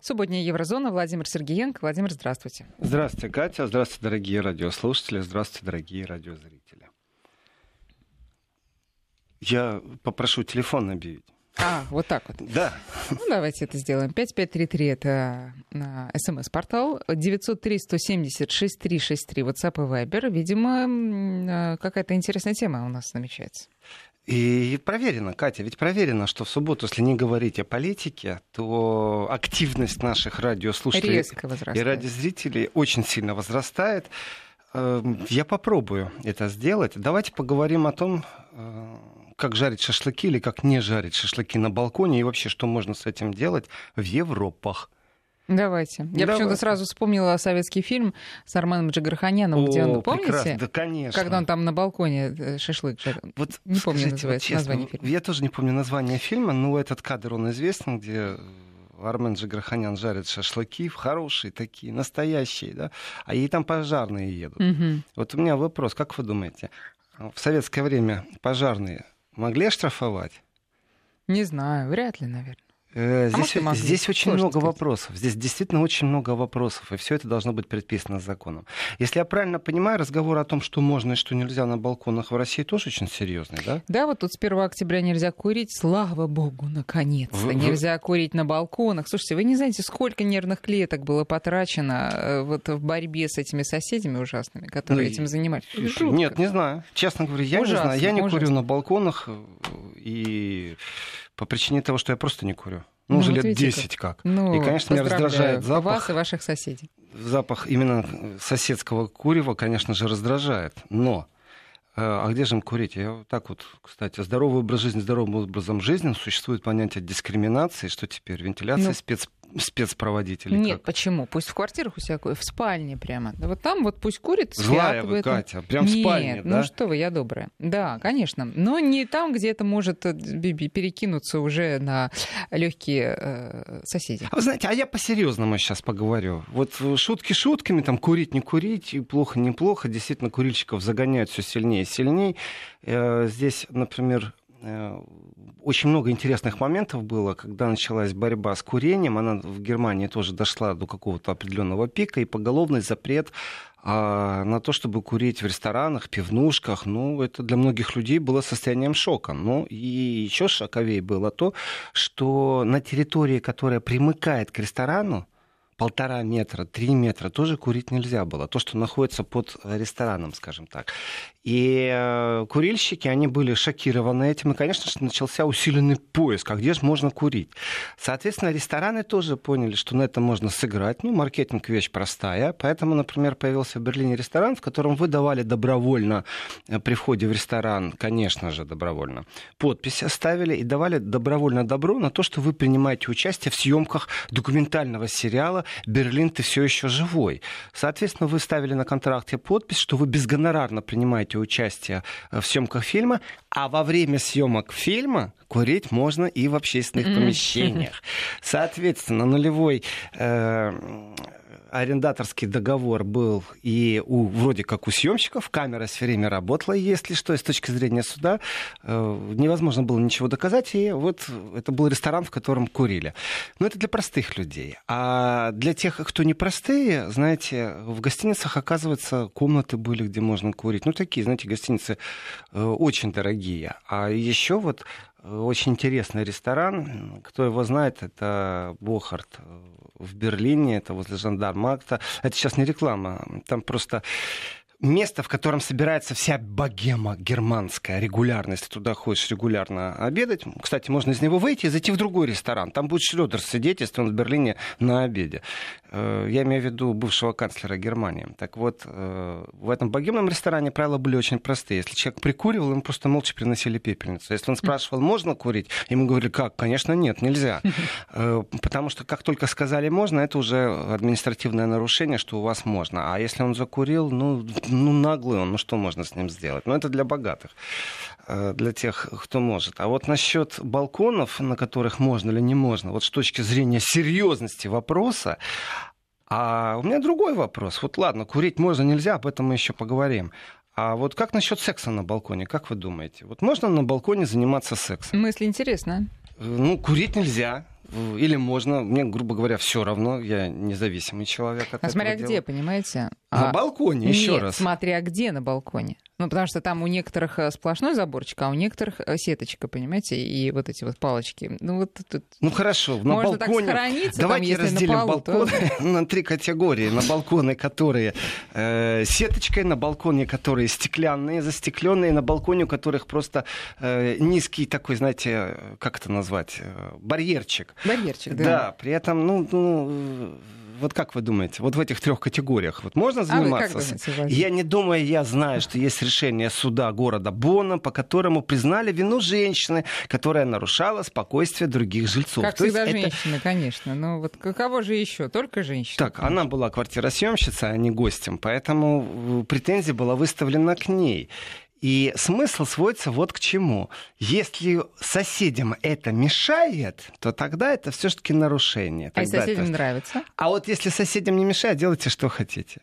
Субботняя Еврозона. Владимир Сергеенко. Владимир, здравствуйте. Здравствуйте, Катя. Здравствуйте, дорогие радиослушатели. Здравствуйте, дорогие радиозрители. Я попрошу телефон объявить. А, вот так вот. Да. Ну, давайте это сделаем. 5533 — это а, смс-портал. 903-170-6363 WhatsApp и Viber. Видимо, а, какая-то интересная тема у нас намечается. И проверено, Катя, ведь проверено, что в субботу, если не говорить о политике, то активность наших радиослушателей и радиозрителей очень сильно возрастает. Эм, я попробую это сделать. Давайте поговорим о том, э, как жарить шашлыки или как не жарить шашлыки на балконе и вообще, что можно с этим делать в Европах. Давайте. Я Давай. почему-то сразу вспомнила советский фильм с Арменом Джигарханяном, где он, помните? Прекрасно. Да, конечно. Когда он там на балконе э, шашлык жарил. Вот, не помню скажите, называется, вот честно, название фильма. Я тоже не помню название фильма, но этот кадр, он известен, где Армен Джигарханян жарит шашлыки, хорошие такие, настоящие, да, а ей там пожарные едут. Угу. Вот у меня вопрос, как вы думаете, в советское время пожарные могли оштрафовать? Не знаю, вряд ли, наверное. Э, а здесь, здесь очень много сказать. вопросов. Здесь действительно очень много вопросов, и все это должно быть предписано законом. Если я правильно понимаю, разговор о том, что можно и что нельзя на балконах в России, тоже очень серьезный, да? Да, вот тут с 1 октября нельзя курить, слава богу, наконец-то. Вы, нельзя курить на балконах. Слушайте, вы не знаете, сколько нервных клеток было потрачено э, вот в борьбе с этими соседями ужасными, которые ну, этим занимались? Жутко. Нет, не знаю. Честно говоря, я ужасно, не знаю. Я не ужасно. курю на балконах, э, и по причине того, что я просто не курю. Ну, ну уже вот лет видите, 10 как. Ну, и, конечно, меня раздражает запах. Вас и ваших соседей. Запах именно соседского курева, конечно же, раздражает. Но э, а где же им курить? Я вот так вот, кстати, здоровый образ жизни здоровым образом жизни. Существует понятие дискриминации. Что теперь? Вентиляция, ну, спец спецпроводителей. Нет, как? почему? Пусть в квартирах у себя, в спальне прямо. Да вот там вот пусть курит, спят Злая вы, Катя, прям Нет, в спальне, ну что вы, я добрая. Да, конечно. Но не там, где это может э, перекинуться уже на легкие э, соседи. А вы знаете, а я по-серьезному сейчас поговорю. Вот шутки шутками, там курить, не курить, и плохо, неплохо. Действительно, курильщиков загоняют все сильнее и сильнее. Э, здесь, например, Э, очень много интересных моментов было, когда началась борьба с курением. Она в Германии тоже дошла до какого-то определенного пика, и поголовный запрет а, на то, чтобы курить в ресторанах, пивнушках, ну, это для многих людей было состоянием шока. Ну, и еще шоковее было то, что на территории, которая примыкает к ресторану, полтора метра, три метра тоже курить нельзя было. То, что находится под рестораном, скажем так. И э, курильщики, они были шокированы этим. И, конечно же, начался усиленный поиск. А где же можно курить? Соответственно, рестораны тоже поняли, что на это можно сыграть. Ну, маркетинг вещь простая. Поэтому, например, появился в Берлине ресторан, в котором вы давали добровольно э, при входе в ресторан, конечно же, добровольно, подпись оставили и давали добровольно добро на то, что вы принимаете участие в съемках документального сериала Берлин, ты все еще живой. Соответственно, вы ставили на контракте подпись, что вы безгонорарно принимаете участие в съемках фильма, а во время съемок фильма курить можно и в общественных помещениях. Соответственно, нулевой э, арендаторский договор был и у, вроде как у съемщиков, камера все время работала, если что, и с точки зрения суда э, невозможно было ничего доказать, и вот это был ресторан, в котором курили. Но это для простых людей. А для тех, кто не простые, знаете, в гостиницах, оказывается, комнаты были, где можно курить. Ну, такие, знаете, гостиницы э, очень дорогие. А еще вот очень интересный ресторан. Кто его знает, это Бохарт в Берлине, это возле жандармакта. Это сейчас не реклама, там просто место, в котором собирается вся богема германская регулярно. Если туда ходишь регулярно обедать, кстати, можно из него выйти и зайти в другой ресторан. Там будет Шрёдер сидеть, если он в Берлине на обеде. Э, я имею в виду бывшего канцлера Германии. Так вот, э, в этом богемном ресторане правила были очень простые. Если человек прикуривал, ему просто молча приносили пепельницу. Если он спрашивал, можно курить, ему говорили, как? Конечно, нет, нельзя. Э, потому что как только сказали можно, это уже административное нарушение, что у вас можно. А если он закурил, ну, ну наглый он, ну что можно с ним сделать? Ну, это для богатых для тех, кто может. А вот насчет балконов, на которых можно или не можно, вот с точки зрения серьезности вопроса, а у меня другой вопрос. Вот ладно, курить можно, нельзя, об этом мы еще поговорим. А вот как насчет секса на балконе? Как вы думаете? Вот можно на балконе заниматься сексом? Мысль интересная. Ну, курить нельзя. Или можно, мне, грубо говоря, все равно, я независимый человек от а смотря дела. где, понимаете? На А, балконе, еще Нет, раз. смотря где на балконе. Ну, потому что там у некоторых э, сплошной заборчик, а у некоторых э, сеточка, понимаете, и вот эти вот палочки. Ну, вот тут Ну хорошо, на можно так балконе. схорониться, Давайте там, разделим на полу, то- балконы на три категории. На балконы, которые э, сеточкой, на балконе, которые стеклянные, застекленные, на балконе, у которых просто э, низкий такой, знаете, как это назвать, э, барьерчик. Барьерчик, да. Да, при этом, ну, ну, вот как вы думаете, вот в этих трех категориях вот можно А заниматься? думаете, Владимир? я не думаю, я знаю, что есть решение суда города Бона, по которому признали вину женщины, которая нарушала спокойствие других жильцов. Как То есть всегда, это- женщины, конечно. Ну, вот кого же еще? Только женщины. Так, она была квартиросъемщицей, а не гостем, поэтому э, претензия была выставлена к ней. И смысл сводится вот к чему. Если соседям это мешает, то тогда это все-таки нарушение. А если Тогда соседям это- нравится? а вот если соседям не мешает, делайте, что хотите.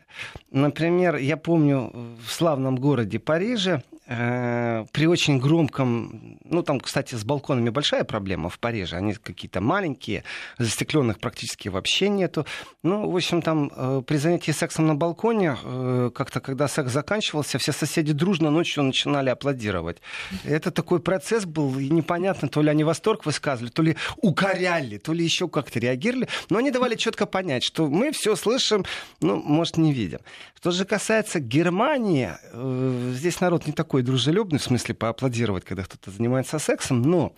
Например, я помню в славном городе Париже э, при очень громком, ну там, кстати, с балконами большая проблема в Париже, они какие-то маленькие, застекленных практически вообще нету. Ну, в общем, там э, при занятии сексом на балконе, э, как-то когда секс заканчивался, все соседи дружно ночью начинали аплодировать. Это такой процесс был, и непонятно, то ли они восторг высказывали, то ли укоряли, то ли еще как-то реагировали, но они давали четко понять, что мы все слышим, ну, может, не видим. Что же касается Германии, э, здесь народ не такой дружелюбный, в смысле поаплодировать, когда кто-то занимается сексом, но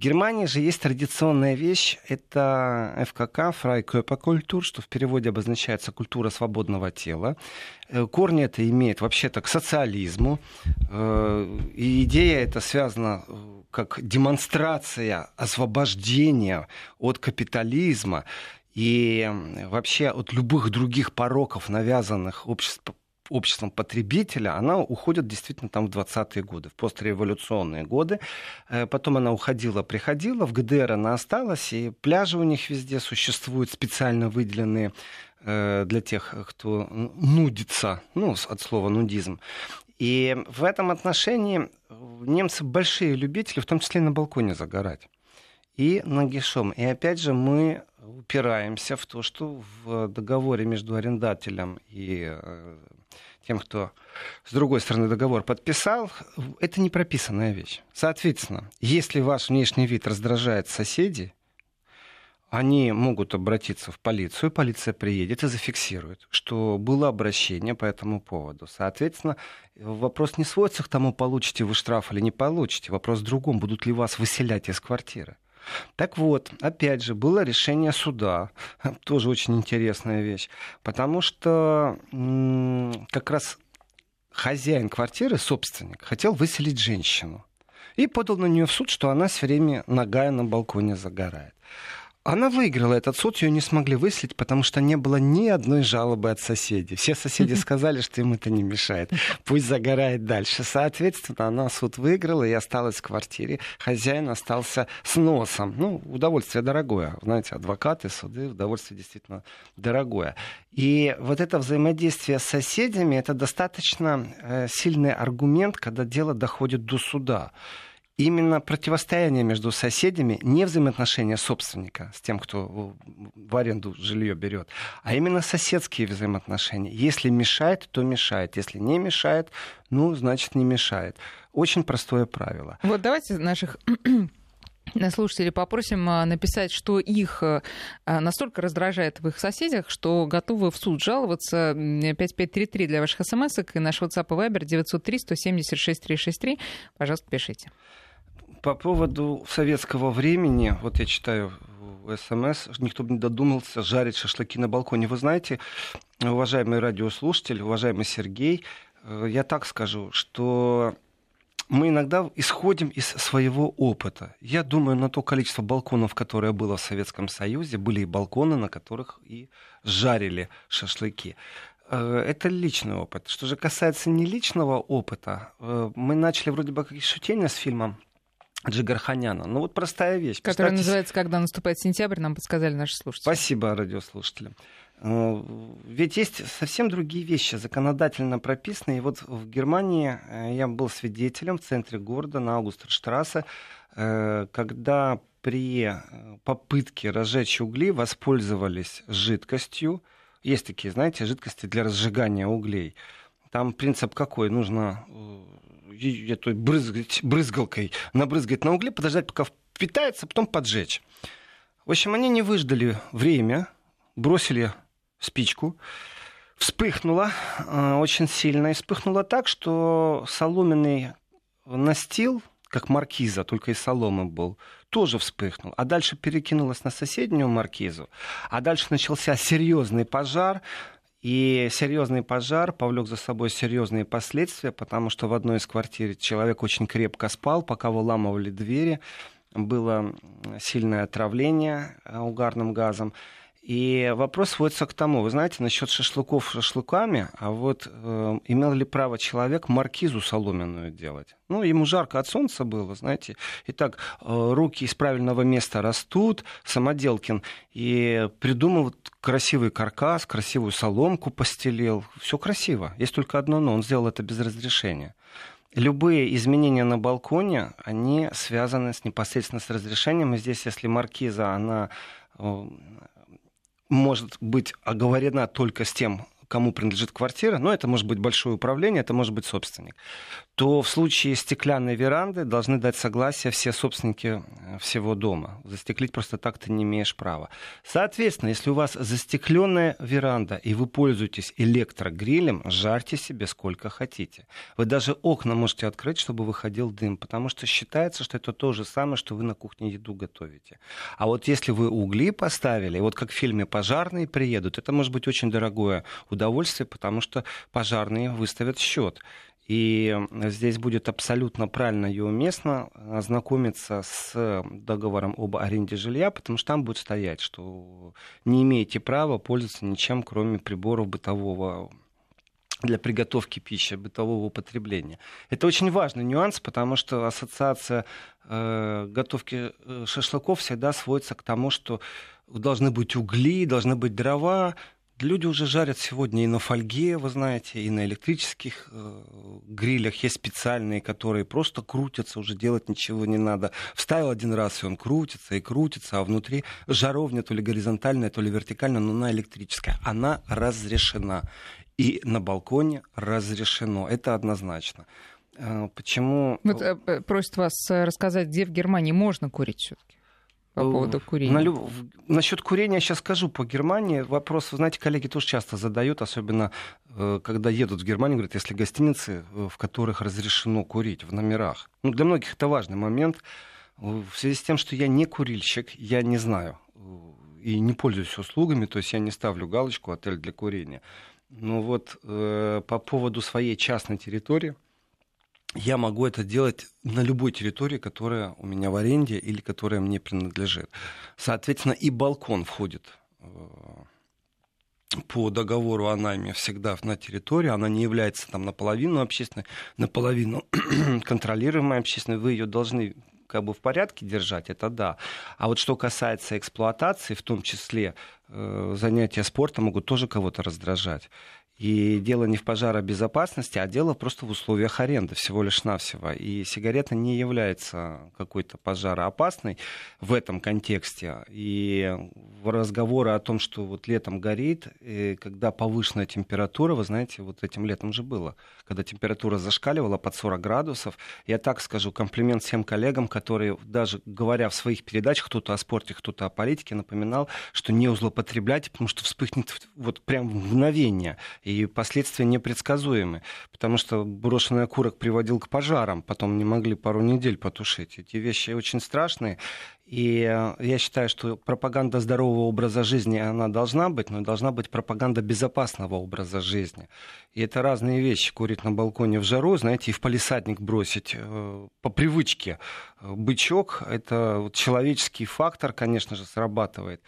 Германии же есть традиционная вещь, это ФКК, Фрайкörperkultur, что в переводе обозначается культура свободного тела. Э, Корни это имеет вообще-то к социализму. Э, И идея эта связана э, как демонстрация освобождения от капитализма и вообще от любых других пороков, навязанных обществом обществом потребителя, она уходит действительно там в 20-е годы, в постреволюционные годы. Э, Потом она уходила, приходила, в ГДР она осталась, и пляжи у них везде существуют, специально выделенные э, для тех, кто нудится, ну, от слова нудизм. И в этом отношении э, немцы большие любители, в том числе на балконе загорать. И нагишом. И опять же мы упираемся в то, что в договоре между арендателем и тем, кто с другой стороны договор подписал, это не прописанная вещь. Соответственно, если ваш внешний вид раздражает соседей, они могут обратиться в полицию, полиция приедет и зафиксирует, что было обращение по этому поводу. Соответственно, вопрос не сводится к тому, получите вы штраф или не получите. Вопрос в другом, будут ли вас выселять из квартиры. Так вот, опять же, было решение суда, тоже очень интересная вещь, потому что как раз хозяин квартиры, собственник, хотел выселить женщину и подал на нее в суд, что она все время ногая на балконе загорает. Она выиграла этот суд, ее не смогли выселить, потому что не было ни одной жалобы от соседей. Все соседи сказали, что им это не мешает. Пусть загорает дальше. Соответственно, она суд выиграла и осталась в квартире. Хозяин остался с носом. Ну, удовольствие дорогое. Знаете, адвокаты, суды, удовольствие действительно дорогое. И вот это взаимодействие с соседями, это достаточно э, сильный аргумент, когда дело доходит до суда именно противостояние между соседями, не взаимоотношения собственника с тем, кто в аренду жилье берет, а именно соседские взаимоотношения. Если мешает, то мешает. Если не мешает, ну, значит, не мешает. Очень простое правило. Вот давайте наших слушателей попросим а, написать, что их а, настолько раздражает в их соседях, что готовы в суд жаловаться. 5533 для ваших смс и наш WhatsApp и Viber 903 176 363. Пожалуйста, пишите. По поводу советского времени, вот я читаю СМС, никто бы не додумался жарить шашлыки на балконе. Вы знаете, уважаемый радиослушатель, уважаемый Сергей, я так скажу, что мы иногда исходим из своего опыта. Я думаю, на то количество балконов, которое было в Советском Союзе, были и балконы, на которых и жарили шашлыки. Это личный опыт. Что же касается не личного опыта, мы начали вроде бы как шутение с фильмом Джигарханяна. Ну вот простая вещь. Которая называется «Когда наступает сентябрь», нам подсказали наши слушатели. Спасибо радиослушателям. Ведь есть совсем другие вещи, законодательно прописанные. И вот в Германии я был свидетелем в центре города на Аугустерштрассе, когда при э, попытке разжечь угли воспользовались жидкостью. Есть такие, знаете, жидкости для разжигания углей. Там принцип какой? Нужно э, этой брызгать, брызгалкой набрызгать на угли, подождать, пока впитается, потом поджечь. В общем, они не выждали время, бросили спичку, вспыхнула э, очень сильно, и вспыхнула так, что соломенный настил, как маркиза, только из соломы был, тоже вспыхнул. А дальше перекинулась на соседнюю маркизу. А дальше начался серьезный пожар. И серьезный пожар повлек за собой серьезные последствия, потому что в одной из квартир человек очень крепко спал, пока выламывали двери. Было сильное отравление угарным газом. И вопрос сводится к тому, вы знаете, насчет шашлыков шашлыками, а вот э, имел ли право человек маркизу соломенную делать? Ну, ему жарко от солнца было, знаете. И так э, руки из правильного места растут, самоделкин, и придумал красивый каркас, красивую соломку постелил. Все красиво. Есть только одно но, он сделал это без разрешения. Любые изменения на балконе, они связаны с, непосредственно с разрешением. И здесь, если маркиза, она э, может быть оговорена только с тем, кому принадлежит квартира, но это может быть большое управление, это может быть собственник, то в случае стеклянной веранды должны дать согласие все собственники э, всего дома. Застеклить просто так ты не имеешь права. Соответственно, если у вас застекленная веранда, и вы пользуетесь электрогрилем, жарьте себе сколько хотите. Вы даже окна можете открыть, чтобы выходил дым, потому что считается, что это то же самое, что вы на кухне еду готовите. А вот если вы угли поставили, вот как в фильме «Пожарные приедут», это может быть очень дорогое удовольствие, потому что пожарные выставят счет. И здесь будет абсолютно правильно и уместно ознакомиться с договором об аренде жилья, потому что там будет стоять, что не имеете права пользоваться ничем, кроме приборов бытового для приготовки пищи, бытового употребления. Это очень важный нюанс, потому что ассоциация э, готовки э, шашлыков всегда сводится к тому, что должны быть угли, должны быть дрова, Люди уже жарят сегодня и на фольге, вы знаете, и на электрических э, грилях. Есть специальные, которые просто крутятся, уже делать ничего не надо. Вставил один раз, и он крутится и крутится, а внутри жаровня то ли горизонтальная, то ли вертикальная, но она электрическая. Она разрешена. И на балконе разрешено. Это однозначно. Э, почему... Вот, э, просят вас рассказать, где в Германии можно курить все-таки? По э, поводу курения? На, насчет курения сейчас скажу по Германии. Вопрос, вы знаете, коллеги тоже часто задают, особенно э, когда едут в Германию, говорят, если гостиницы, э, в которых разрешено курить в номерах. Ну, для многих это важный момент. В связи с тем, что я не курильщик, я не знаю и не пользуюсь услугами, то есть я не ставлю галочку «отель для курения». Но вот э, по поводу своей частной территории, я могу это делать на любой территории, которая у меня в аренде или которая мне принадлежит. Соответственно, и балкон входит э, по договору о найме всегда на территории, она не является там наполовину общественной, наполовину контролируемой общественной, вы ее должны как бы в порядке держать, это да. А вот что касается эксплуатации, в том числе э, занятия спортом могут тоже кого-то раздражать. И дело не в пожаробезопасности, а дело просто в условиях аренды всего лишь навсего. И сигарета не является какой-то пожароопасной в этом контексте. И разговоры о том, что вот летом горит, и когда повышенная температура, вы знаете, вот этим летом же было, когда температура зашкаливала под 40 градусов, я так скажу, комплимент всем коллегам, которые даже говоря в своих передачах, кто-то о спорте, кто-то о политике, напоминал, что не злоупотребляйте, потому что вспыхнет вот прям в мгновение и последствия непредсказуемы, потому что брошенный окурок приводил к пожарам, потом не могли пару недель потушить. Эти вещи очень страшные, и э, я считаю, что пропаганда здорового образа жизни, она должна быть, но должна быть пропаганда безопасного образа жизни. И это разные вещи. Курить на балконе в жару, знаете, и в палисадник бросить э, по привычке. Бычок — это человеческий фактор, конечно же, срабатывает.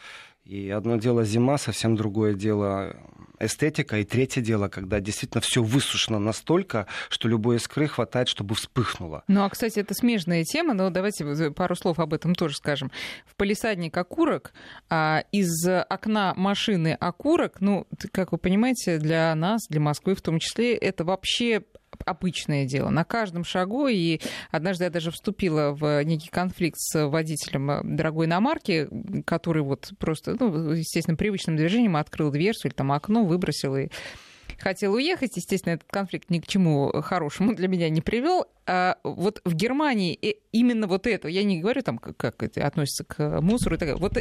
И одно дело зима, совсем другое дело эстетика. И третье дело, когда действительно все высушено настолько, что любой искры хватает, чтобы вспыхнуло. Ну, а, кстати, это смежная тема, но давайте пару слов об этом тоже скажем. В полисадник окурок, а из окна машины окурок, ну, как вы понимаете, для нас, для Москвы в том числе, это вообще обычное дело. На каждом шагу. И однажды я даже вступила в некий конфликт с водителем э, дорогой иномарки, который вот просто, ну, естественно, привычным движением открыл дверцу или там окно, выбросил и хотел уехать. Естественно, этот конфликт ни к чему хорошему для меня не привел. А вот в Германии именно вот это, я не говорю там, как это относится к мусору и так далее, вот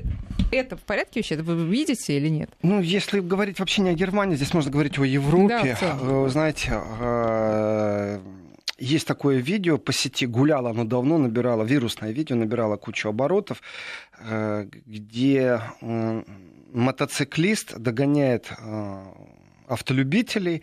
это в порядке вообще? Вы видите или нет? Ну, если говорить вообще не о Германии, здесь можно говорить о Европе. Да, Вы знаете, э, есть такое видео по сети, гуляло оно давно, набирало, вирусное видео, набирало кучу оборотов, э, где мотоциклист догоняет э, автолюбителей,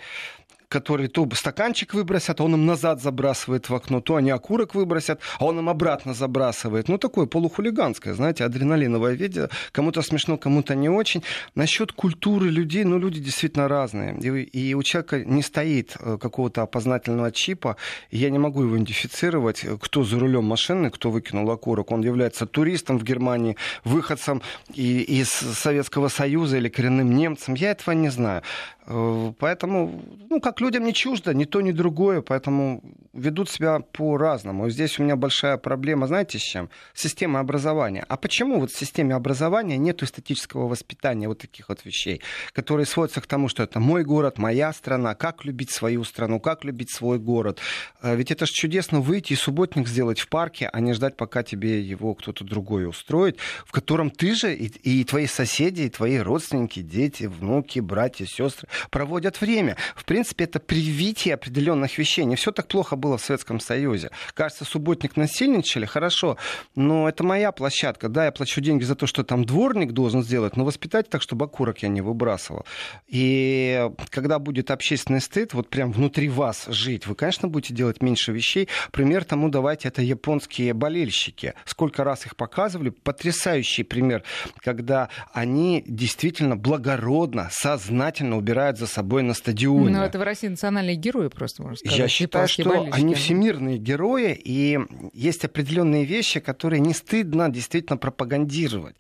которые то стаканчик выбросят, а он им назад забрасывает в окно, то они окурок выбросят, а он им обратно забрасывает. Ну, такое полухулиганское, знаете, адреналиновое видео. Кому-то смешно, кому-то не очень. Насчет культуры людей, ну, люди действительно разные. И, и у человека не стоит э, какого-то опознательного чипа, я не могу его идентифицировать, кто за рулем машины, кто выкинул окурок. Он является туристом в Германии, выходцем и, из Советского Союза или коренным немцем. Я этого не знаю. Э, поэтому, ну, как людям не чуждо, ни то, ни другое, поэтому ведут себя по-разному. Здесь у меня большая проблема, знаете, с чем? Система образования. А почему вот в системе образования нет эстетического воспитания вот таких вот вещей, которые сводятся к тому, что это мой город, моя страна, как любить свою страну, как любить свой город. Э, ведь это же чудесно выйти и субботник сделать в парке, а не ждать, пока тебе его кто-то другой устроит, в котором ты же и, и твои соседи, и твои родственники, дети, внуки, братья, сестры проводят время. В принципе, это привитие определенных вещей. Не все так плохо было в Советском Союзе. Кажется, субботник насильничали, хорошо, но это моя площадка. Да, я плачу деньги за то, что там дворник должен сделать, но воспитать так, чтобы окурок я не выбрасывал. И когда будет общественный стыд, вот прям внутри вас жить, вы, конечно, будете делать меньше вещей. Пример тому давайте, это японские болельщики. Сколько раз их показывали. Потрясающий пример, когда они действительно благородно, сознательно убирают за собой на стадионе. Ну, это в России национальные герои просто, можно сказать. Я считаю, что болельщики. они всемирные герои, и есть определенные вещи, которые не стыдно действительно пропагандировать.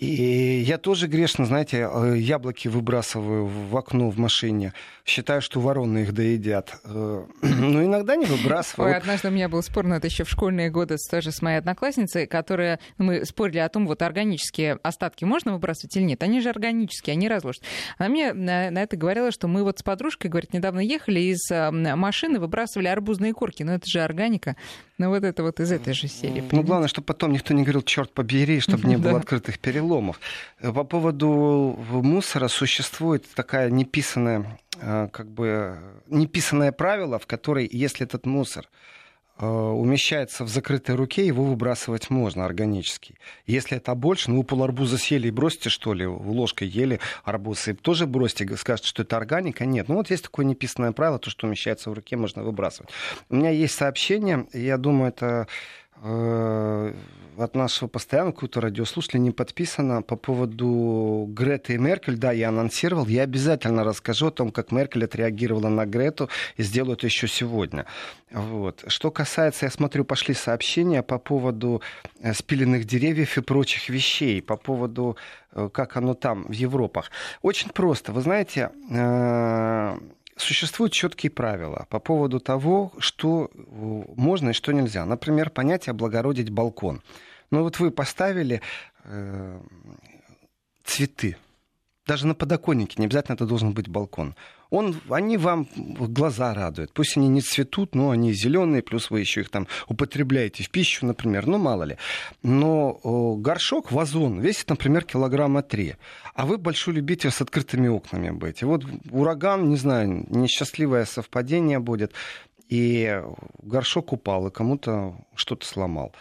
И я тоже грешно, знаете, э, яблоки выбрасываю в окно в машине. Считаю, что вороны их доедят. Э, но иногда не выбрасываю. Ой, однажды у меня был спор, но это еще в школьные годы тоже с моей одноклассницей, которая... Ну, мы спорили о том, вот органические остатки можно выбрасывать или нет. Они же органические, они разложат. Она мне на, на это говорила, что мы вот с подружкой, говорит, недавно ехали из э, машины, выбрасывали арбузные корки. Ну, это же органика. Ну, вот это вот из этой же серии. Ну, главное, чтобы потом никто не говорил, черт побери, чтобы не было открытых переломов. По поводу мусора существует такая неписанная, э, как бы, неписанное правило, в которой, если этот мусор Э, умещается в закрытой руке, его выбрасывать можно органически. Если это больше, ну вы поларбуза съели и бросите, что ли, ложкой ели арбуз, и тоже бросите, скажете, что это органика. Нет, ну вот есть такое неписанное правило, то, что умещается в руке, можно выбрасывать. У меня есть сообщение, я думаю, это э, от нашего постоянного какого-то радиослушателя не подписано по поводу Греты и Меркель. Да, я анонсировал. Я обязательно расскажу о том, как Меркель отреагировала на Грету и сделаю это еще сегодня. Вот. Что касается, я смотрю, пошли сообщения по поводу э, спиленных деревьев и прочих вещей, по поводу, э, как оно там в Европах. Очень просто. Вы знаете, э, существуют четкие правила по поводу того, что можно и что нельзя. Например, понятие облагородить балкон. Ну вот вы поставили э, цветы, даже на подоконнике, не обязательно это должен быть балкон. Он, они вам глаза радуют. Пусть они не цветут, но они зеленые, плюс вы еще их там употребляете в пищу, например, ну мало ли. Но о, горшок, вазон весит, например, килограмма три. А вы большой любитель с открытыми окнами быть. И вот ураган, не знаю, несчастливое совпадение будет, и горшок упал, и кому-то что-то сломал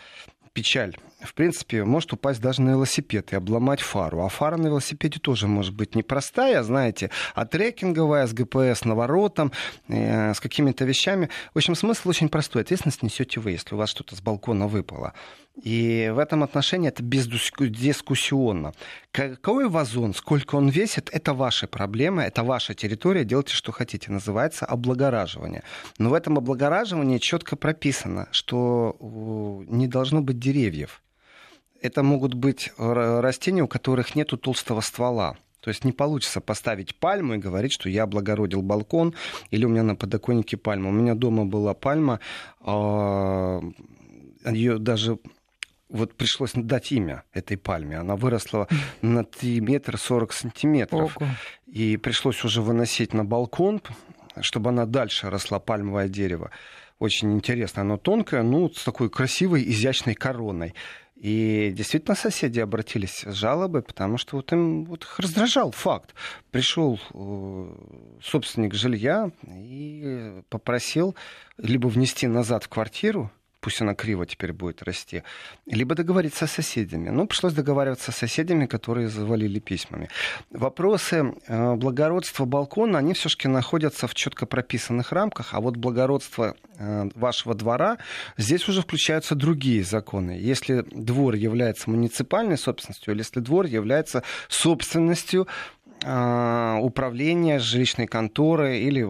печаль. В принципе, может упасть даже на велосипед и обломать фару. А фара на велосипеде тоже может быть непростая, знаете, а трекинговая, с ГПС наворотом, э, с какими-то вещами. В общем, смысл очень простой. Ответственность несете вы, если у вас что-то с балкона выпало. И в этом отношении это бездискуссионно. Какой вазон, сколько он весит, это ваши проблемы, это ваша территория, делайте, что хотите. Называется облагораживание. Но в этом облагораживании четко прописано, что не должно быть деревьев. Это могут быть растения, у которых нет толстого ствола То есть не получится поставить пальму и говорить, что я облагородил балкон или у меня на подоконнике пальма. У меня дома была пальма, а, ее даже вот пришлось дать имя этой пальме. Она выросла на 3 метра 40 сантиметров. Ого. И пришлось уже выносить на балкон, чтобы она дальше росла, пальмовое дерево. Очень интересно. Оно тонкое, ну, с такой красивой, изящной короной. И действительно соседи обратились с жалобой, потому что вот им вот их раздражал факт. Пришел э, собственник жилья и попросил либо внести назад в квартиру пусть она криво теперь будет расти, либо договориться с соседями. Ну, пришлось договариваться с соседями, которые завалили письмами. Вопросы э, благородства балкона, они все-таки находятся в четко прописанных рамках, а вот благородство э, вашего двора, здесь уже включаются другие законы. Если двор является муниципальной собственностью, или если двор является собственностью управления жилищной конторы или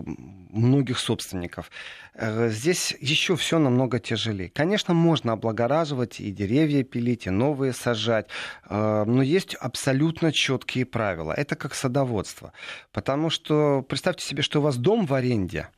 многих собственников. Э, здесь еще все намного тяжелее. Конечно, можно облагораживать и деревья пилить, и новые сажать, э, но есть абсолютно четкие правила. Это как садоводство. Потому что представьте себе, что у вас дом в аренде,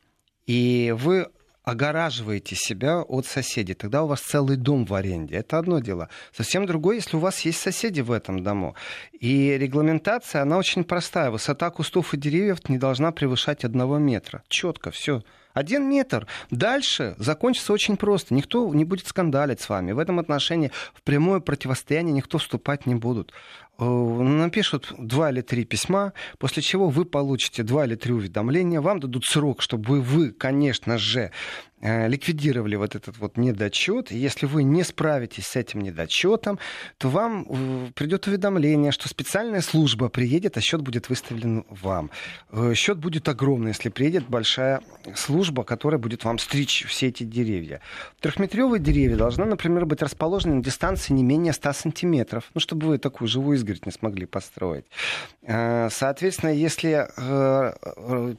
и вы огораживаете себя от соседей, тогда у вас целый дом в аренде. Это одно дело. Совсем другое, если у вас есть соседи в этом дому. И регламентация, она очень простая. Высота кустов и деревьев не должна превышать одного метра. Четко, все. Один метр. Дальше закончится очень просто. Никто не будет скандалить с вами. В этом отношении в прямое противостояние никто вступать не будут. Э, напишут два или три письма, после чего вы получите два или три уведомления, вам дадут срок, чтобы вы, конечно же, ликвидировали вот этот вот недочет. И если вы не справитесь с этим недочетом, то вам э, придет уведомление, что специальная служба приедет, а счет будет выставлен вам. Э, счет будет огромный, если приедет большая служба, которая будет вам стричь все эти деревья. Трехметровые деревья должны, например, быть расположены на дистанции не менее 100 сантиметров, ну, чтобы вы такую живую изгородь не смогли построить. Соответственно, если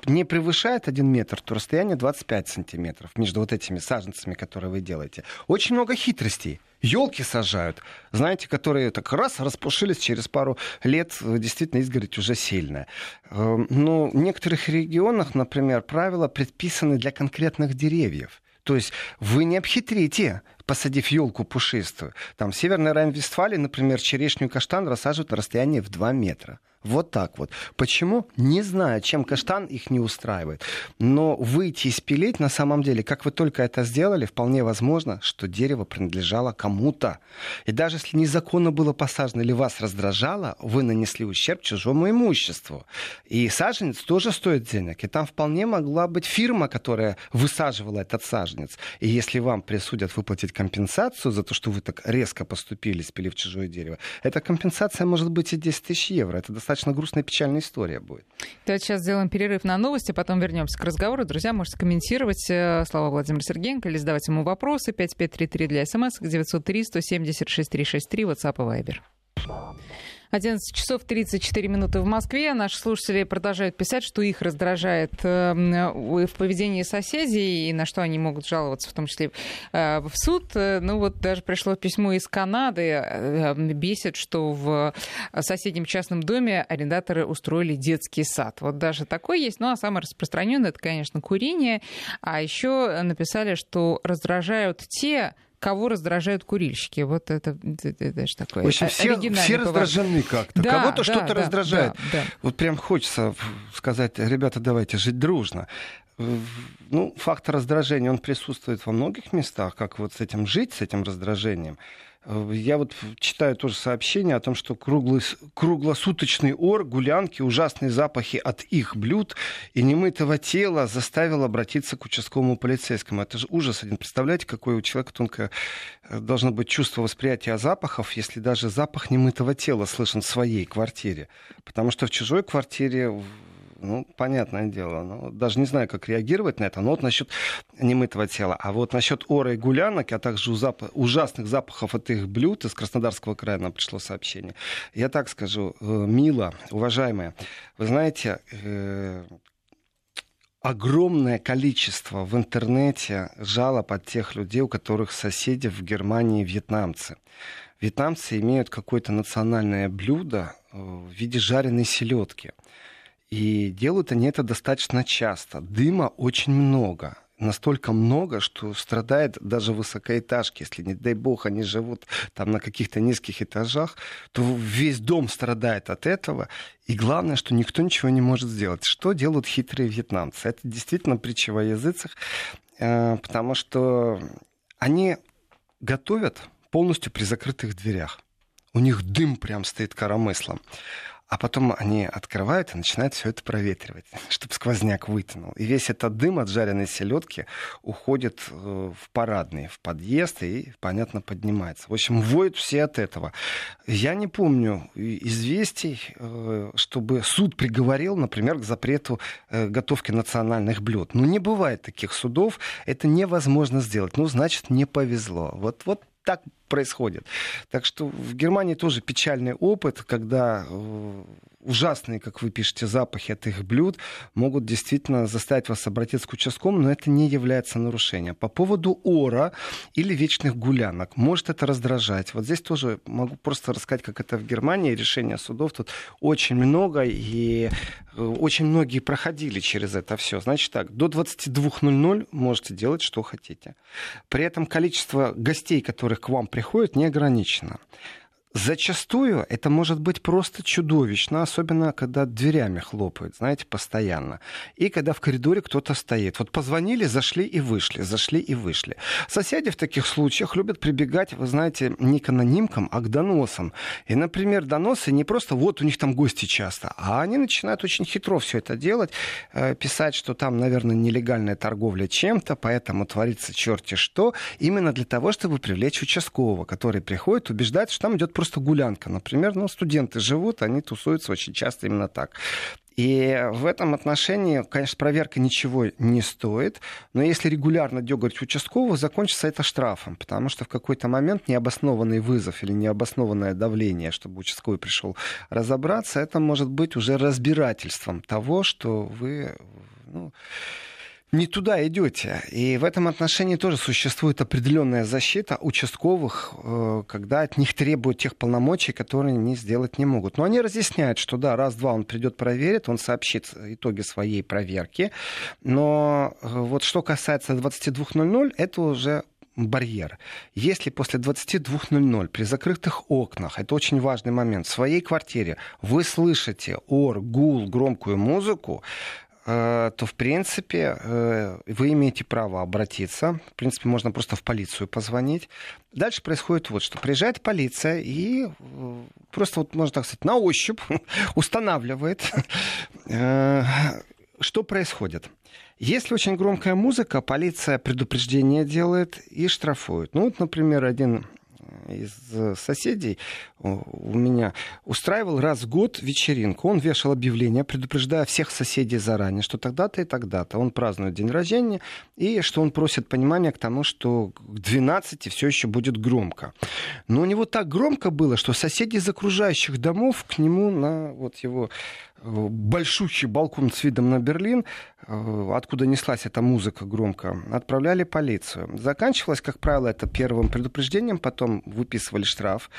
не превышает 1 метр, то расстояние 25 сантиметров между между вот этими саженцами, которые вы делаете. Очень много хитростей. Елки сажают, знаете, которые так раз распушились через пару лет, действительно изгородь уже сильная. Эм, но в некоторых регионах, например, правила предписаны для конкретных деревьев. То есть вы не обхитрите, посадив елку пушистую. Там в Северной Райн-Вестфалии, например, черешню и каштан рассаживают на расстоянии в 2 метра. Вот так вот. Почему? Не знаю, чем каштан их не устраивает. Но выйти и спилить на самом деле, как вы только это сделали, вполне возможно, что дерево принадлежало кому-то. И даже если незаконно было посажено или вас раздражало, вы нанесли ущерб чужому имуществу. И саженец тоже стоит денег. И там вполне могла быть фирма, которая высаживала этот саженец. И если вам присудят выплатить компенсацию за то, что вы так резко поступили, спилив чужое дерево, эта компенсация может быть и 10 тысяч евро. Это достаточно достаточно грустная печальная история будет. Давайте сейчас сделаем перерыв на новости, потом вернемся к разговору. Друзья, можете комментировать э, слова Владимира Сергеенко или задавать ему вопросы. 5533 для смс, 903 176 363, WhatsApp и Viber. 11 часов 34 минуты в Москве. Наши слушатели продолжают писать, что их раздражает э, в поведении соседей и на что они могут жаловаться, в том числе э, в суд. Ну вот даже пришло письмо из Канады. Э, бесит, что в соседнем частном доме арендаторы устроили детский сад. Вот даже такой есть. Ну а самое распространенное это, конечно, курение. А еще написали, что раздражают те, кого раздражают курильщики. Вот это, это, это же такое. В общем, все, все раздражены как-то. Да, Кого-то да, что-то да, раздражает. Да, да. Вот прям хочется сказать, ребята, давайте жить дружно. Ну, фактор раздражения, он присутствует во многих местах, как вот с этим жить, с этим раздражением. Я вот читаю тоже сообщение о том, что круглосуточный ор, гулянки, ужасные запахи от их блюд и немытого тела заставил обратиться к участковому полицейскому. Это же ужас один. Представляете, какое у человека тонкое э, должно быть чувство восприятия запахов, если даже запах немытого тела слышен в своей квартире. Потому что в чужой квартире ну, понятное дело. Ну, даже не знаю, как реагировать на это. Но вот насчет немытого тела. А вот насчет ора и гулянок, а также зап... ужасных запахов от их блюд из Краснодарского края нам пришло сообщение. Я так скажу, э, мило, уважаемая, вы знаете, э, огромное количество в интернете жалоб от тех людей, у которых соседи в Германии вьетнамцы. Вьетнамцы имеют какое-то национальное блюдо, в виде жареной селедки. И делают они это достаточно часто. Дыма очень много настолько много, что страдает даже высокоэтажки. Если, не дай бог, они живут там на каких-то низких этажах, то весь дом страдает от этого. И главное, что никто ничего не может сделать. Что делают хитрые вьетнамцы? Это действительно притча во языцах, э, потому что они готовят полностью при закрытых дверях. У них дым прям стоит коромыслом. А потом они открывают и начинают все это проветривать, чтобы сквозняк вытянул. И весь этот дым от жареной селедки уходит э, в парадный, в подъезд и, понятно, поднимается. В общем, воют все от этого. Я не помню известий, э, чтобы суд приговорил, например, к запрету э, готовки национальных блюд. Ну, не бывает таких судов, это невозможно сделать. Ну, значит, не повезло. Вот, вот так происходит. Так что в Германии тоже печальный опыт, когда э, ужасные, как вы пишете, запахи от их блюд могут действительно заставить вас обратиться к участковому, но это не является нарушением. По поводу ора или вечных гулянок, может это раздражать. Вот здесь тоже могу просто рассказать, как это в Германии. Решения судов тут очень много, и э, очень многие проходили через это все. Значит так, до 22.00 можете делать, что хотите. При этом количество гостей, которых к вам приходят, не ограничено. Зачастую это может быть просто чудовищно, особенно когда дверями хлопают, знаете, постоянно. И когда в коридоре кто-то стоит. Вот позвонили, зашли и вышли, зашли и вышли. Соседи в таких случаях любят прибегать, вы знаете, не к анонимкам, а к доносам. И, например, доносы не просто вот у них там гости часто, а они начинают очень хитро все это делать, э, писать, что там, наверное, нелегальная торговля чем-то, поэтому творится черти что, именно для того, чтобы привлечь участкового, который приходит, убеждать, что там идет просто просто гулянка. Например, ну, студенты живут, они тусуются очень часто именно так. И в этом отношении, конечно, проверка ничего не стоит, но если регулярно дергать участкового, закончится это штрафом, потому что в какой-то момент необоснованный вызов или необоснованное давление, чтобы участковый пришел разобраться, это может быть уже разбирательством того, что вы ну, не туда идете. И в этом отношении тоже существует определенная защита участковых, э, когда от них требуют тех полномочий, которые они сделать не могут. Но они разъясняют, что да, раз-два он придет проверит, он сообщит итоги своей проверки. Но э, вот что касается 22.00, это уже барьер. Если после 22.00 при закрытых окнах, это очень важный момент, в своей квартире вы слышите ор, гул, громкую музыку, то, в принципе, э, вы имеете право обратиться. В принципе, можно просто в полицию позвонить. Дальше происходит вот что. Приезжает полиция и э, просто, вот, можно так сказать, на ощупь устанавливает, что происходит. Если очень громкая музыка, полиция предупреждение делает и штрафует. Ну, вот, например, один из соседей у меня устраивал раз в год вечеринку. Он вешал объявление, предупреждая всех соседей заранее, что тогда-то и тогда-то он празднует день рождения, и что он просит понимания к тому, что к 12 все еще будет громко. Но у него так громко было, что соседи из окружающих домов к нему на вот его большущий балкон с видом на Берлин, э, откуда неслась эта музыка громко, отправляли полицию. Заканчивалось, как правило, это первым предупреждением, потом выписывали штраф.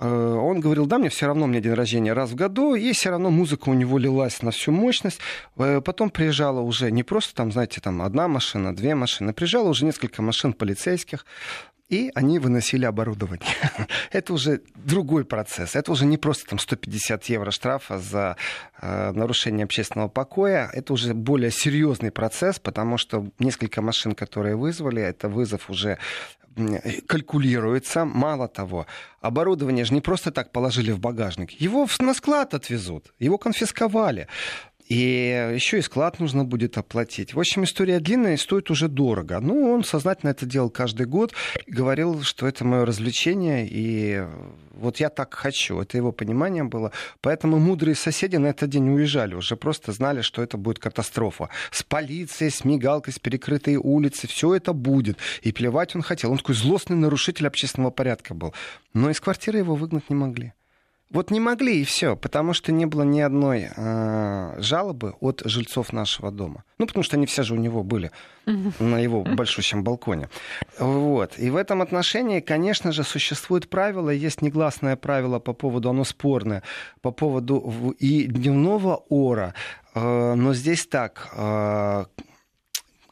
Э, он говорил, да, мне все равно, мне день рождения раз в году, и все равно музыка у него лилась на всю мощность. Э, потом приезжала уже не просто там, знаете, там одна машина, две машины, приезжало уже несколько машин полицейских и они выносили оборудование. это уже другой процесс. Это уже не просто там 150 евро штрафа за э, нарушение общественного покоя. Это уже более серьезный процесс, потому что несколько машин, которые вызвали, это вызов уже калькулируется. Мало того, оборудование же не просто так положили в багажник. Его на склад отвезут, его конфисковали. И еще и склад нужно будет оплатить. В общем, история длинная и стоит уже дорого. Ну, он сознательно это делал каждый год. Говорил, что это мое развлечение, и вот я так хочу. Это его понимание было. Поэтому мудрые соседи на этот день уезжали. Уже просто знали, что это будет катастрофа. С полицией, с мигалкой, с перекрытой улицы. Все это будет. И плевать он хотел. Он такой злостный нарушитель общественного порядка был. Но из квартиры его выгнать не могли. Вот не могли и все, потому что не было ни одной э, жалобы от жильцов нашего дома. Ну, потому что они все же у него были на его большущем балконе. Вот. И в этом отношении, конечно же, существует правило, есть негласное правило по поводу, оно спорное, по поводу и дневного ора. Э, но здесь так, э,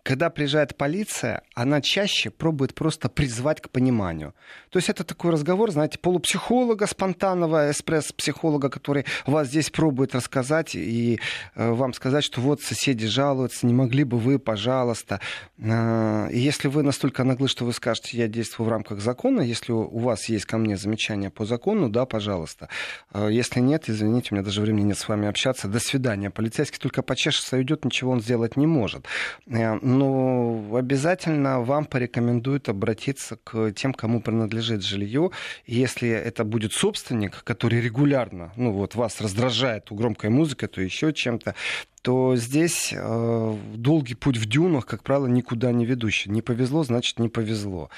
когда приезжает полиция, она чаще пробует просто призвать к пониманию. То есть это такой разговор, знаете, полупсихолога спонтанного, эспресс-психолога, который вас здесь пробует рассказать и э, вам сказать, что вот соседи жалуются, не могли бы вы, пожалуйста. Э, и если вы настолько наглы, что вы скажете, я действую в рамках закона, если у вас есть ко мне замечания по закону, да, пожалуйста. Э, если нет, извините, у меня даже времени нет с вами общаться. До свидания. Полицейский только почешется и уйдет, ничего он сделать не может. Э, но обязательно вам порекомендуют обратиться к тем, кому принадлежит жилье. Если это будет собственник, который регулярно ну, вот, вас раздражает громкой музыкой, то еще чем-то, то здесь э, долгий путь в дюнах, как правило, никуда не ведущий. Не повезло, значит, не повезло.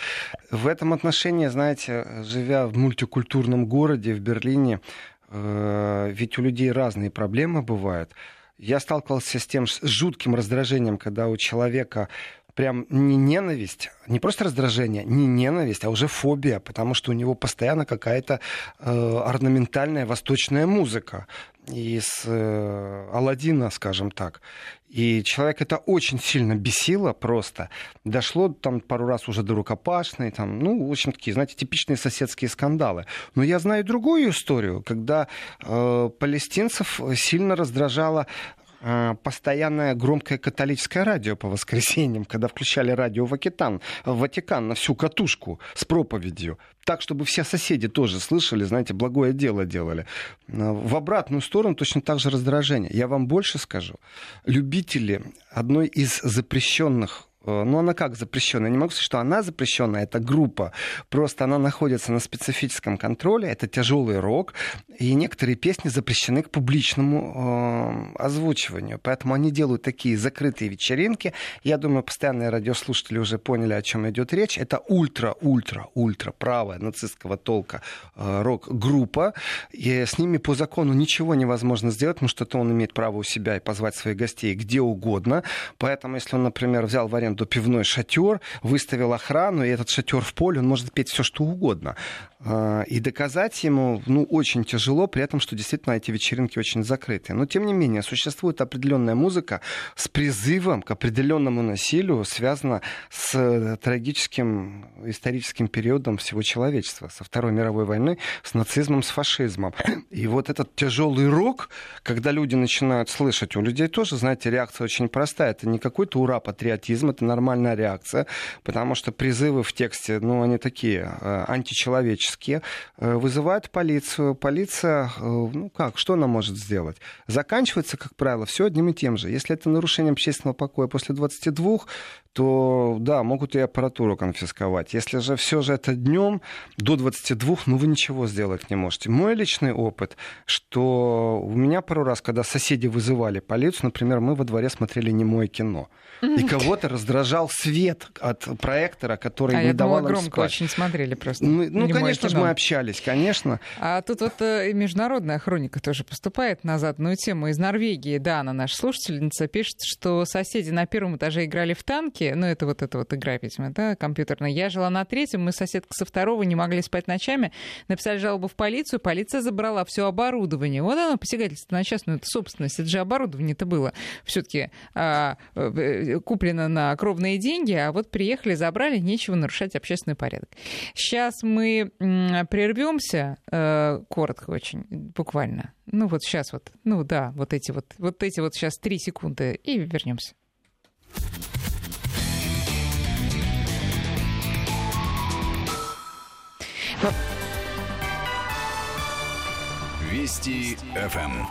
В этом отношении, знаете, живя в мультикультурном городе, в Берлине, э, ведь у людей разные проблемы бывают я сталкивался с тем с жутким раздражением, когда у человека прям не ненависть, не просто раздражение, не ненависть, а уже фобия, потому что у него постоянно какая-то э, орнаментальная восточная музыка из э, Алладина, скажем так. И человек это очень сильно бесило просто. Дошло там пару раз уже до рукопашной, там, ну, в общем, такие, знаете, типичные соседские скандалы. Но я знаю другую историю, когда э, палестинцев сильно раздражало постоянное громкое католическое радио по воскресеньям, когда включали радио Ватикан, Ватикан на всю катушку с проповедью так, чтобы все соседи тоже слышали, знаете, благое дело делали. В обратную сторону точно так же раздражение. Я вам больше скажу. Любители одной из запрещенных Э, ну, она как запрещенная? Я не могу сказать, что она запрещенная, это группа. Просто она находится на специфическом контроле, это тяжелый рок, и некоторые песни запрещены к публичному э, озвучиванию. Поэтому они делают такие закрытые вечеринки. Я думаю, постоянные радиослушатели уже поняли, о чем идет речь. Это ультра-ультра-ультра правая нацистского толка э, рок-группа. И с ними по закону ничего невозможно сделать, потому что то он имеет право у себя и позвать своих гостей где угодно. Поэтому, если он, например, взял в аренду аренду пивной шатер, выставил охрану, и этот шатер в поле, он может петь все что угодно. А, и доказать ему ну, очень тяжело, при этом, что действительно эти вечеринки очень закрыты. Но, тем не менее, существует определенная музыка с призывом к определенному насилию, связана с э, трагическим историческим периодом всего человечества, со Второй мировой войны, с нацизмом, с фашизмом. И вот этот тяжелый рок, когда люди начинают слышать, у людей тоже, знаете, реакция очень простая. Это не какой-то ура-патриотизм, это нормальная реакция, потому что призывы в тексте, ну, они такие э, античеловеческие, э, вызывают полицию. Полиция, э, ну как, что она может сделать? Заканчивается, как правило, все одним и тем же. Если это нарушение общественного покоя после 22, то да, могут и аппаратуру конфисковать. Если же все же это днем до 22, ну вы ничего сделать не можете. Мой личный опыт, что у меня пару раз, когда соседи вызывали полицию, например, мы во дворе смотрели немое кино. И кого-то раздражал свет от проектора, который а не давал думала, им громко спать. очень смотрели просто. Ну, ну конечно же, мы общались, конечно. А тут вот э, международная хроника тоже поступает на заданную тему из Норвегии. Да, она наша слушательница пишет, что соседи на первом этаже играли в танки. Ну, это вот эта вот игра, видимо, да, компьютерная. Я жила на третьем, мы соседка со второго не могли спать ночами. Написали жалобу в полицию, полиция забрала все оборудование. Вот оно, посягательство на частную собственность. Это же оборудование-то было все-таки а, э, куплено на кровные деньги, а вот приехали, забрали, нечего нарушать общественный порядок. Сейчас мы прервемся, э, коротко очень, буквально. Ну вот сейчас вот, ну да, вот эти вот, вот эти вот сейчас три секунды и вернемся. Вести ФМ.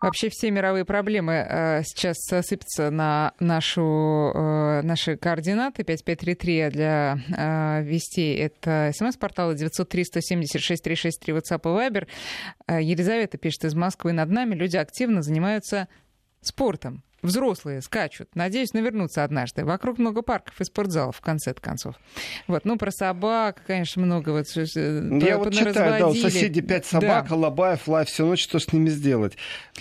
Вообще все мировые проблемы э, сейчас сыпятся на нашу, э, наши координаты. 5533 для э, вестей. Это смс-портал 903-176-363 WhatsApp и Viber. Э, Елизавета пишет из Москвы. Над нами люди активно занимаются спортом. Взрослые скачут. Надеюсь, навернуться однажды. Вокруг много парков и спортзалов, в конце концов. Вот, ну, про собак, конечно, много вот... Э, Я вот читаю, да, у соседей пять собак, да. Алабаев, лайф, всю ночь, что с ними сделать?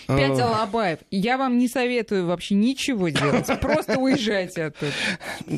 Пять э, Алабаев. Я вам не советую вообще ничего делать. Просто уезжайте оттуда.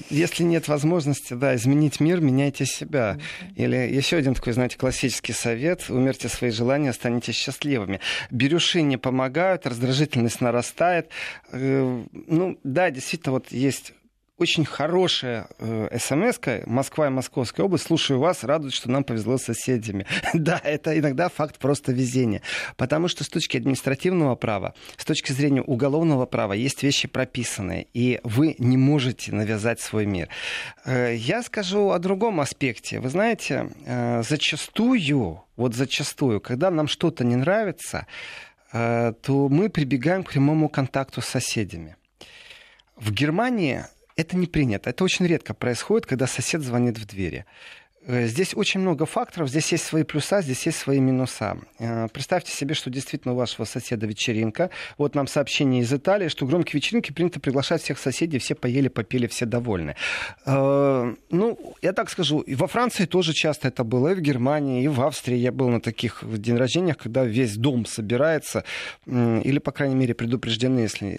Если нет возможности, да, изменить мир, меняйте себя. Или еще один такой, знаете, классический совет. Умерьте свои желания, станете счастливыми. Берюши не помогают, раздражительность нарастает Э, ну, да, действительно, вот есть очень хорошая э, смс Москва и Московская область. Слушаю вас, радует, что нам повезло с соседями. да, это иногда факт просто везения. Потому что с точки административного права, с точки зрения уголовного права есть вещи прописанные, и вы не можете навязать свой мир. Э, я скажу о другом аспекте. Вы знаете, э, зачастую, вот зачастую, когда нам что-то не нравится, Э, то мы прибегаем к прямому контакту с соседями. В Германии это не принято. Это очень редко происходит, когда сосед звонит в двери. Э, здесь очень много факторов, здесь есть свои плюса, здесь есть свои минуса. Э, представьте себе, что действительно у вашего соседа вечеринка. Вот нам сообщение из Италии, что громкие вечеринки принято приглашать всех соседей, все поели, попили, все довольны. Э, ну, я так скажу, и во Франции тоже часто это было, и в Германии, и в Австрии я был на таких день рождениях, когда весь дом собирается, или, по крайней мере, предупреждены, если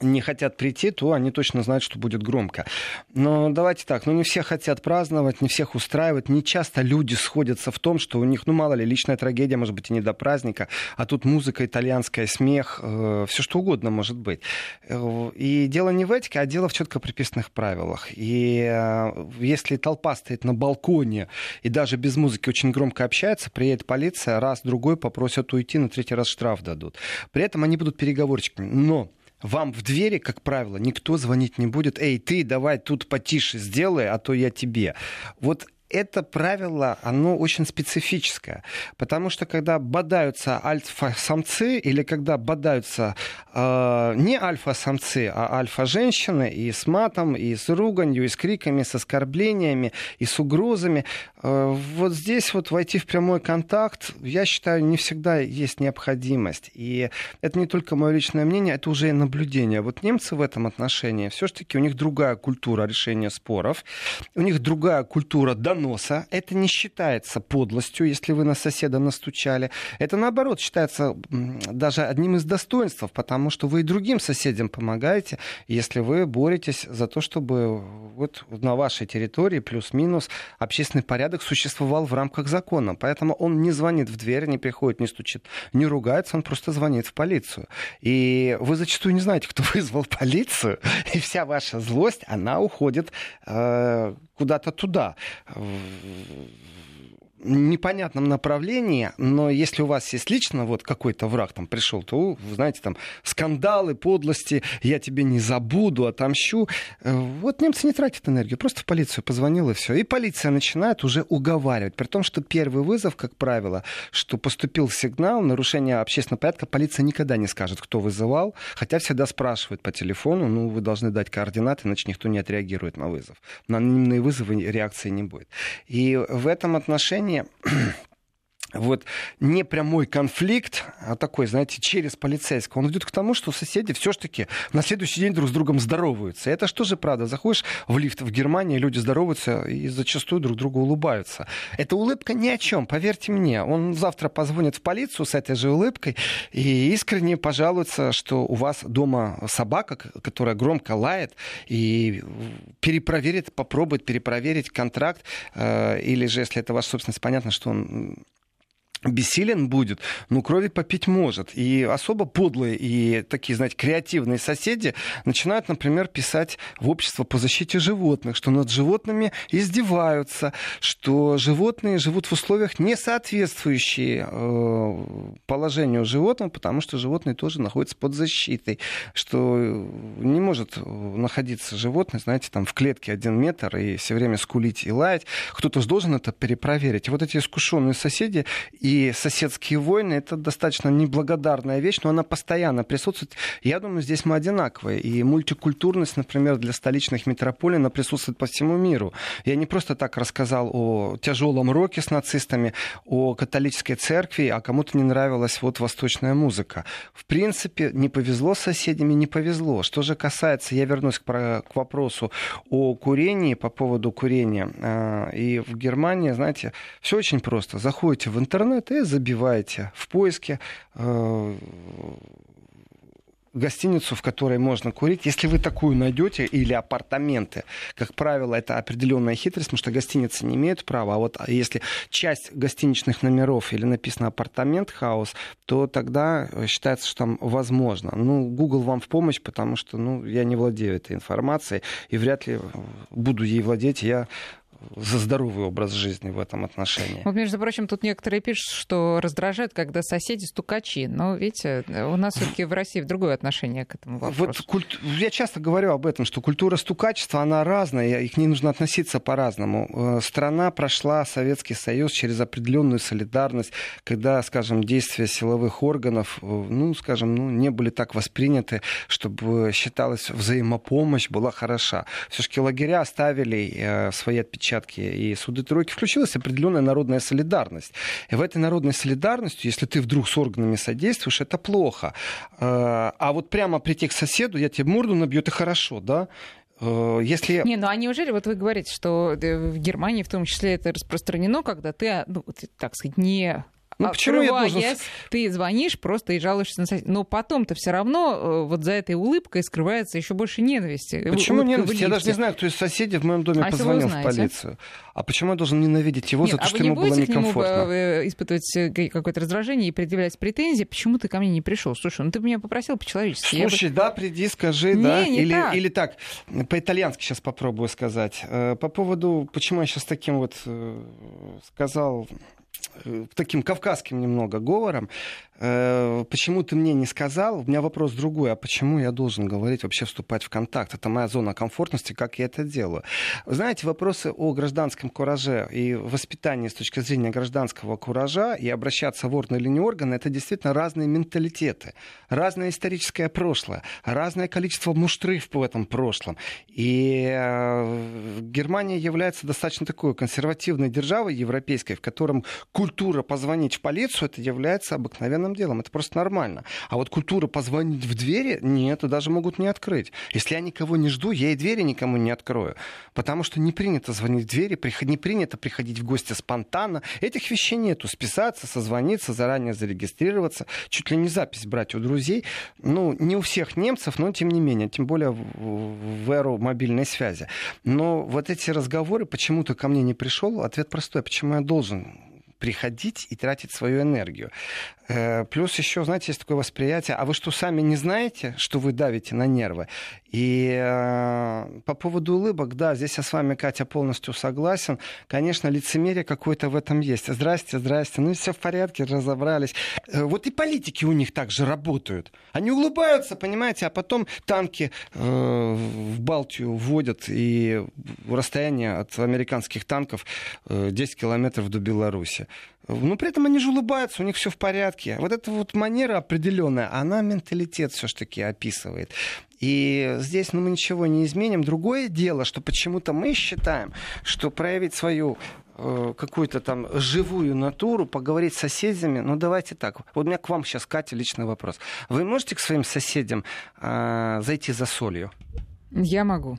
не хотят прийти, то они точно знают, что будет громко. Но давайте так, ну не все хотят праздновать, не всех устраивать. Не часто люди сходятся в том, что у них, ну мало ли, личная трагедия, может быть, и не до праздника, а тут музыка итальянская, смех, э, все что угодно может быть. Э, и дело не в этике, а дело в четко прописанных правилах. И э, если толпа стоит на балконе и даже без музыки очень громко общается, приедет полиция, раз, другой попросят уйти, на третий раз штраф дадут. При этом они будут переговорщиками. Но вам в двери, как правило, никто звонить не будет. Эй, ты давай тут потише сделай, а то я тебе. Вот это правило, оно очень специфическое. Потому что когда бодаются альфа-самцы или когда бодаются э, не альфа-самцы, а альфа-женщины и с матом, и с руганью, и с криками, с оскорблениями, и с угрозами, э, вот здесь вот войти в прямой контакт, я считаю, не всегда есть необходимость. И это не только мое личное мнение, это уже и наблюдение. Вот немцы в этом отношении, все-таки у них другая культура решения споров, у них другая культура доноса доноса. Это не считается подлостью, если вы на соседа настучали. Это, наоборот, считается даже одним из достоинств, потому что вы и другим соседям помогаете, если вы боретесь за то, чтобы вот на вашей территории плюс-минус общественный порядок существовал в рамках закона. Поэтому он не звонит в дверь, не приходит, не стучит, не ругается, он просто звонит в полицию. И вы зачастую не знаете, кто вызвал полицию, и вся ваша злость, она уходит э, куда-то туда непонятном направлении, но если у вас есть лично вот какой-то враг там пришел, то, знаете, там скандалы, подлости, я тебе не забуду, отомщу. Э, вот немцы не тратят энергию, просто в полицию позвонил и все. И полиция начинает уже уговаривать, при том, что первый вызов, как правило, что поступил сигнал, нарушение общественного порядка, полиция никогда не скажет, кто вызывал, хотя всегда спрашивают по телефону, ну, вы должны дать координаты, иначе никто не отреагирует на вызов. На анонимные вызовы реакции не будет. И в этом отношении плане вот не прямой конфликт, а такой, знаете, через полицейского, он идет к тому, что соседи все-таки на следующий день друг с другом здороваются. Это что же правда? Заходишь в лифт в Германии, люди здороваются и зачастую друг другу улыбаются. Эта улыбка ни о чем, поверьте мне. Он завтра позвонит в полицию с этой же улыбкой и искренне пожалуется, что у вас дома собака, которая громко лает, и перепроверит, попробует перепроверить контракт, э, или же, если это ваша собственность, понятно, что он бессилен будет, но крови попить может. И особо подлые и такие, знаете, креативные соседи начинают, например, писать в общество по защите животных, что над животными издеваются, что животные живут в условиях, не соответствующие э, положению животного, потому что животные тоже находятся под защитой, что не может находиться животное, знаете, там в клетке один метр и все время скулить и лаять. Кто-то же должен это перепроверить. И вот эти искушенные соседи и и соседские войны это достаточно неблагодарная вещь, но она постоянно присутствует. Я думаю, здесь мы одинаковые. И мультикультурность, например, для столичных метрополий, она присутствует по всему миру. Я не просто так рассказал о тяжелом роке с нацистами, о католической церкви, а кому-то не нравилась вот восточная музыка. В принципе, не повезло с соседями, не повезло. Что же касается, я вернусь к, к вопросу о курении, по поводу курения. А, и в Германии, знаете, все очень просто. Заходите в интернет и забиваете в поиске э, гостиницу, в которой можно курить. Если вы такую найдете, или апартаменты, как правило, это определенная хитрость, потому что гостиницы не имеют права. А вот если часть гостиничных номеров или написано апартамент хаус, то тогда считается, что там возможно. Ну, Google вам в помощь, потому что ну, я не владею этой информацией и вряд ли буду ей владеть. Я за здоровый образ жизни в этом отношении. Вот, между прочим, тут некоторые пишут, что раздражает, когда соседи стукачи. Но, видите, у нас все-таки в России другое отношение к этому вопросу. Вот культ... Я часто говорю об этом, что культура стукачества, она разная, и к ней нужно относиться по-разному. Э, страна прошла, Советский Союз, через определенную солидарность, когда, скажем, действия силовых органов, э, ну, скажем, ну, не были так восприняты, чтобы считалось взаимопомощь была хороша. Все-таки лагеря оставили э, свои отпечатки отпечатки и суды тройки, включилась определенная народная солидарность. И в этой народной солидарности, если ты вдруг с органами содействуешь, это плохо. Э, а вот прямо прийти к соседу, я тебе морду набью, это хорошо, да? Э, если... Не, ну а неужели вот вы говорите, что э, в Германии в том числе это распространено, когда ты, ну, так сказать, не ну, а почему я должен... ты звонишь просто и жалуешься на соседа. Но потом-то все равно э, вот за этой улыбкой скрывается еще больше ненависти. Почему ненависть? Я даже не знаю, кто из соседей в моем доме а позвонил в полицию. А почему я должен ненавидеть его Нет, за то, а что ему было некомфортно? К нему испытывать э, какое-то раздражение и предъявлять претензии, почему ты ко мне не пришел? Слушай, ну ты меня попросил по-человечески. Слушай, бы... да, приди, скажи, не, да. Не или, так. или так, по-итальянски сейчас попробую сказать. Э, по поводу, почему я сейчас таким вот сказал Э, таким кавказским немного говором, почему ты мне не сказал? У меня вопрос другой, а почему я должен говорить, вообще вступать в контакт? Это моя зона комфортности, как я это делаю. Знаете, вопросы о гражданском кураже и воспитании с точки зрения гражданского куража и обращаться в органы или не органы, это действительно разные менталитеты, разное историческое прошлое, разное количество муштры в этом прошлом. И э, Германия является достаточно такой консервативной державой европейской, в котором культура позвонить в полицию, это является обыкновенным делом. Это просто нормально. А вот культура позвонить в двери, нет, даже могут не открыть. Если я никого не жду, я и двери никому не открою. Потому что не принято звонить в двери, не принято приходить в гости спонтанно. Этих вещей нету. Списаться, созвониться, заранее зарегистрироваться, чуть ли не запись брать у друзей. Ну, не у всех немцев, но тем не менее, тем более в, эру мобильной связи. Но вот эти разговоры, почему ты ко мне не пришел, ответ простой. Почему я должен приходить и тратить свою энергию. Э, плюс еще, знаете, есть такое восприятие, а вы что, сами не знаете, что вы давите на нервы? И э, по поводу улыбок, да, здесь я с вами, Катя, полностью согласен. Конечно, лицемерие какое-то в этом есть. Здрасте, здрасте, ну все в порядке, разобрались. Э, вот и политики у них также работают. Они улыбаются, понимаете, а потом танки э, в Балтию вводят, и расстояние от американских танков э, 10 километров до Беларуси. Но при этом они же улыбаются, у них все в порядке. Вот эта вот манера определенная, она менталитет все-таки описывает. И здесь ну, мы ничего не изменим. Другое дело, что почему-то мы считаем, что проявить свою э, какую-то там живую натуру, поговорить с соседями. Ну, давайте так. Вот у меня к вам сейчас, Катя, личный вопрос. Вы можете к своим соседям э, зайти за солью? Я могу.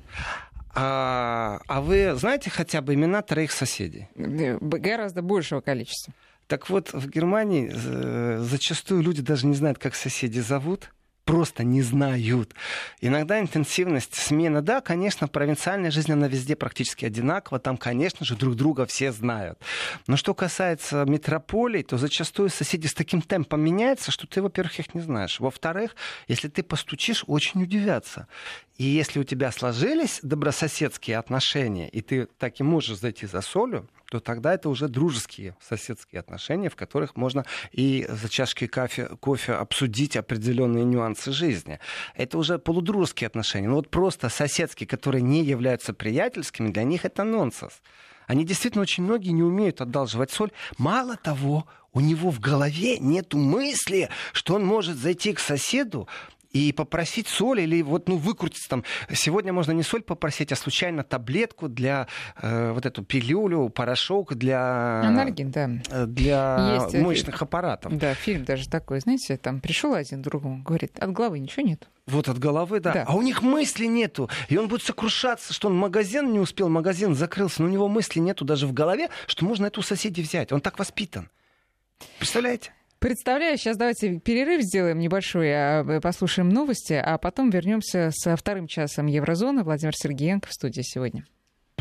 А, а вы знаете хотя бы имена троих соседей? Э, гораздо большего количества. Так вот, в Германии э, зачастую люди даже не знают, как соседи зовут просто не знают. Иногда интенсивность смены, да, конечно, в провинциальной жизни она везде практически одинакова, там, конечно же, друг друга все знают. Но что касается метрополий, то зачастую соседи с таким темпом меняются, что ты, во-первых, их не знаешь. Во-вторых, если ты постучишь, очень удивятся. И если у тебя сложились добрососедские отношения, и ты так и можешь зайти за солью, то тогда это уже дружеские соседские отношения, в которых можно и за чашкой кофе, кофе обсудить определенные нюансы жизни. Это уже полудружеские отношения. Но вот просто соседские, которые не являются приятельскими, для них это нонсенс. Они действительно очень многие не умеют одалживать соль. Мало того, у него в голове нет мысли, что он может зайти к соседу и попросить соль или вот ну выкрутиться там. Сегодня можно не соль попросить, а случайно таблетку для э, вот эту пилюлю, порошок для Анальгин, да. Э, для Есть, э, мощных аппаратов. Да, фильм даже такой, знаете, там пришел один другому, говорит, от головы ничего нет. Вот от головы, да. да. А у них мысли нету. И он будет сокрушаться, что он магазин не успел, магазин закрылся, но у него мысли нету даже в голове, что можно эту соседей взять. Он так воспитан. Представляете? Представляю, сейчас давайте перерыв сделаем небольшой, а, э, послушаем новости, а потом вернемся со вторым часом Еврозоны. Владимир Сергеенко в студии сегодня.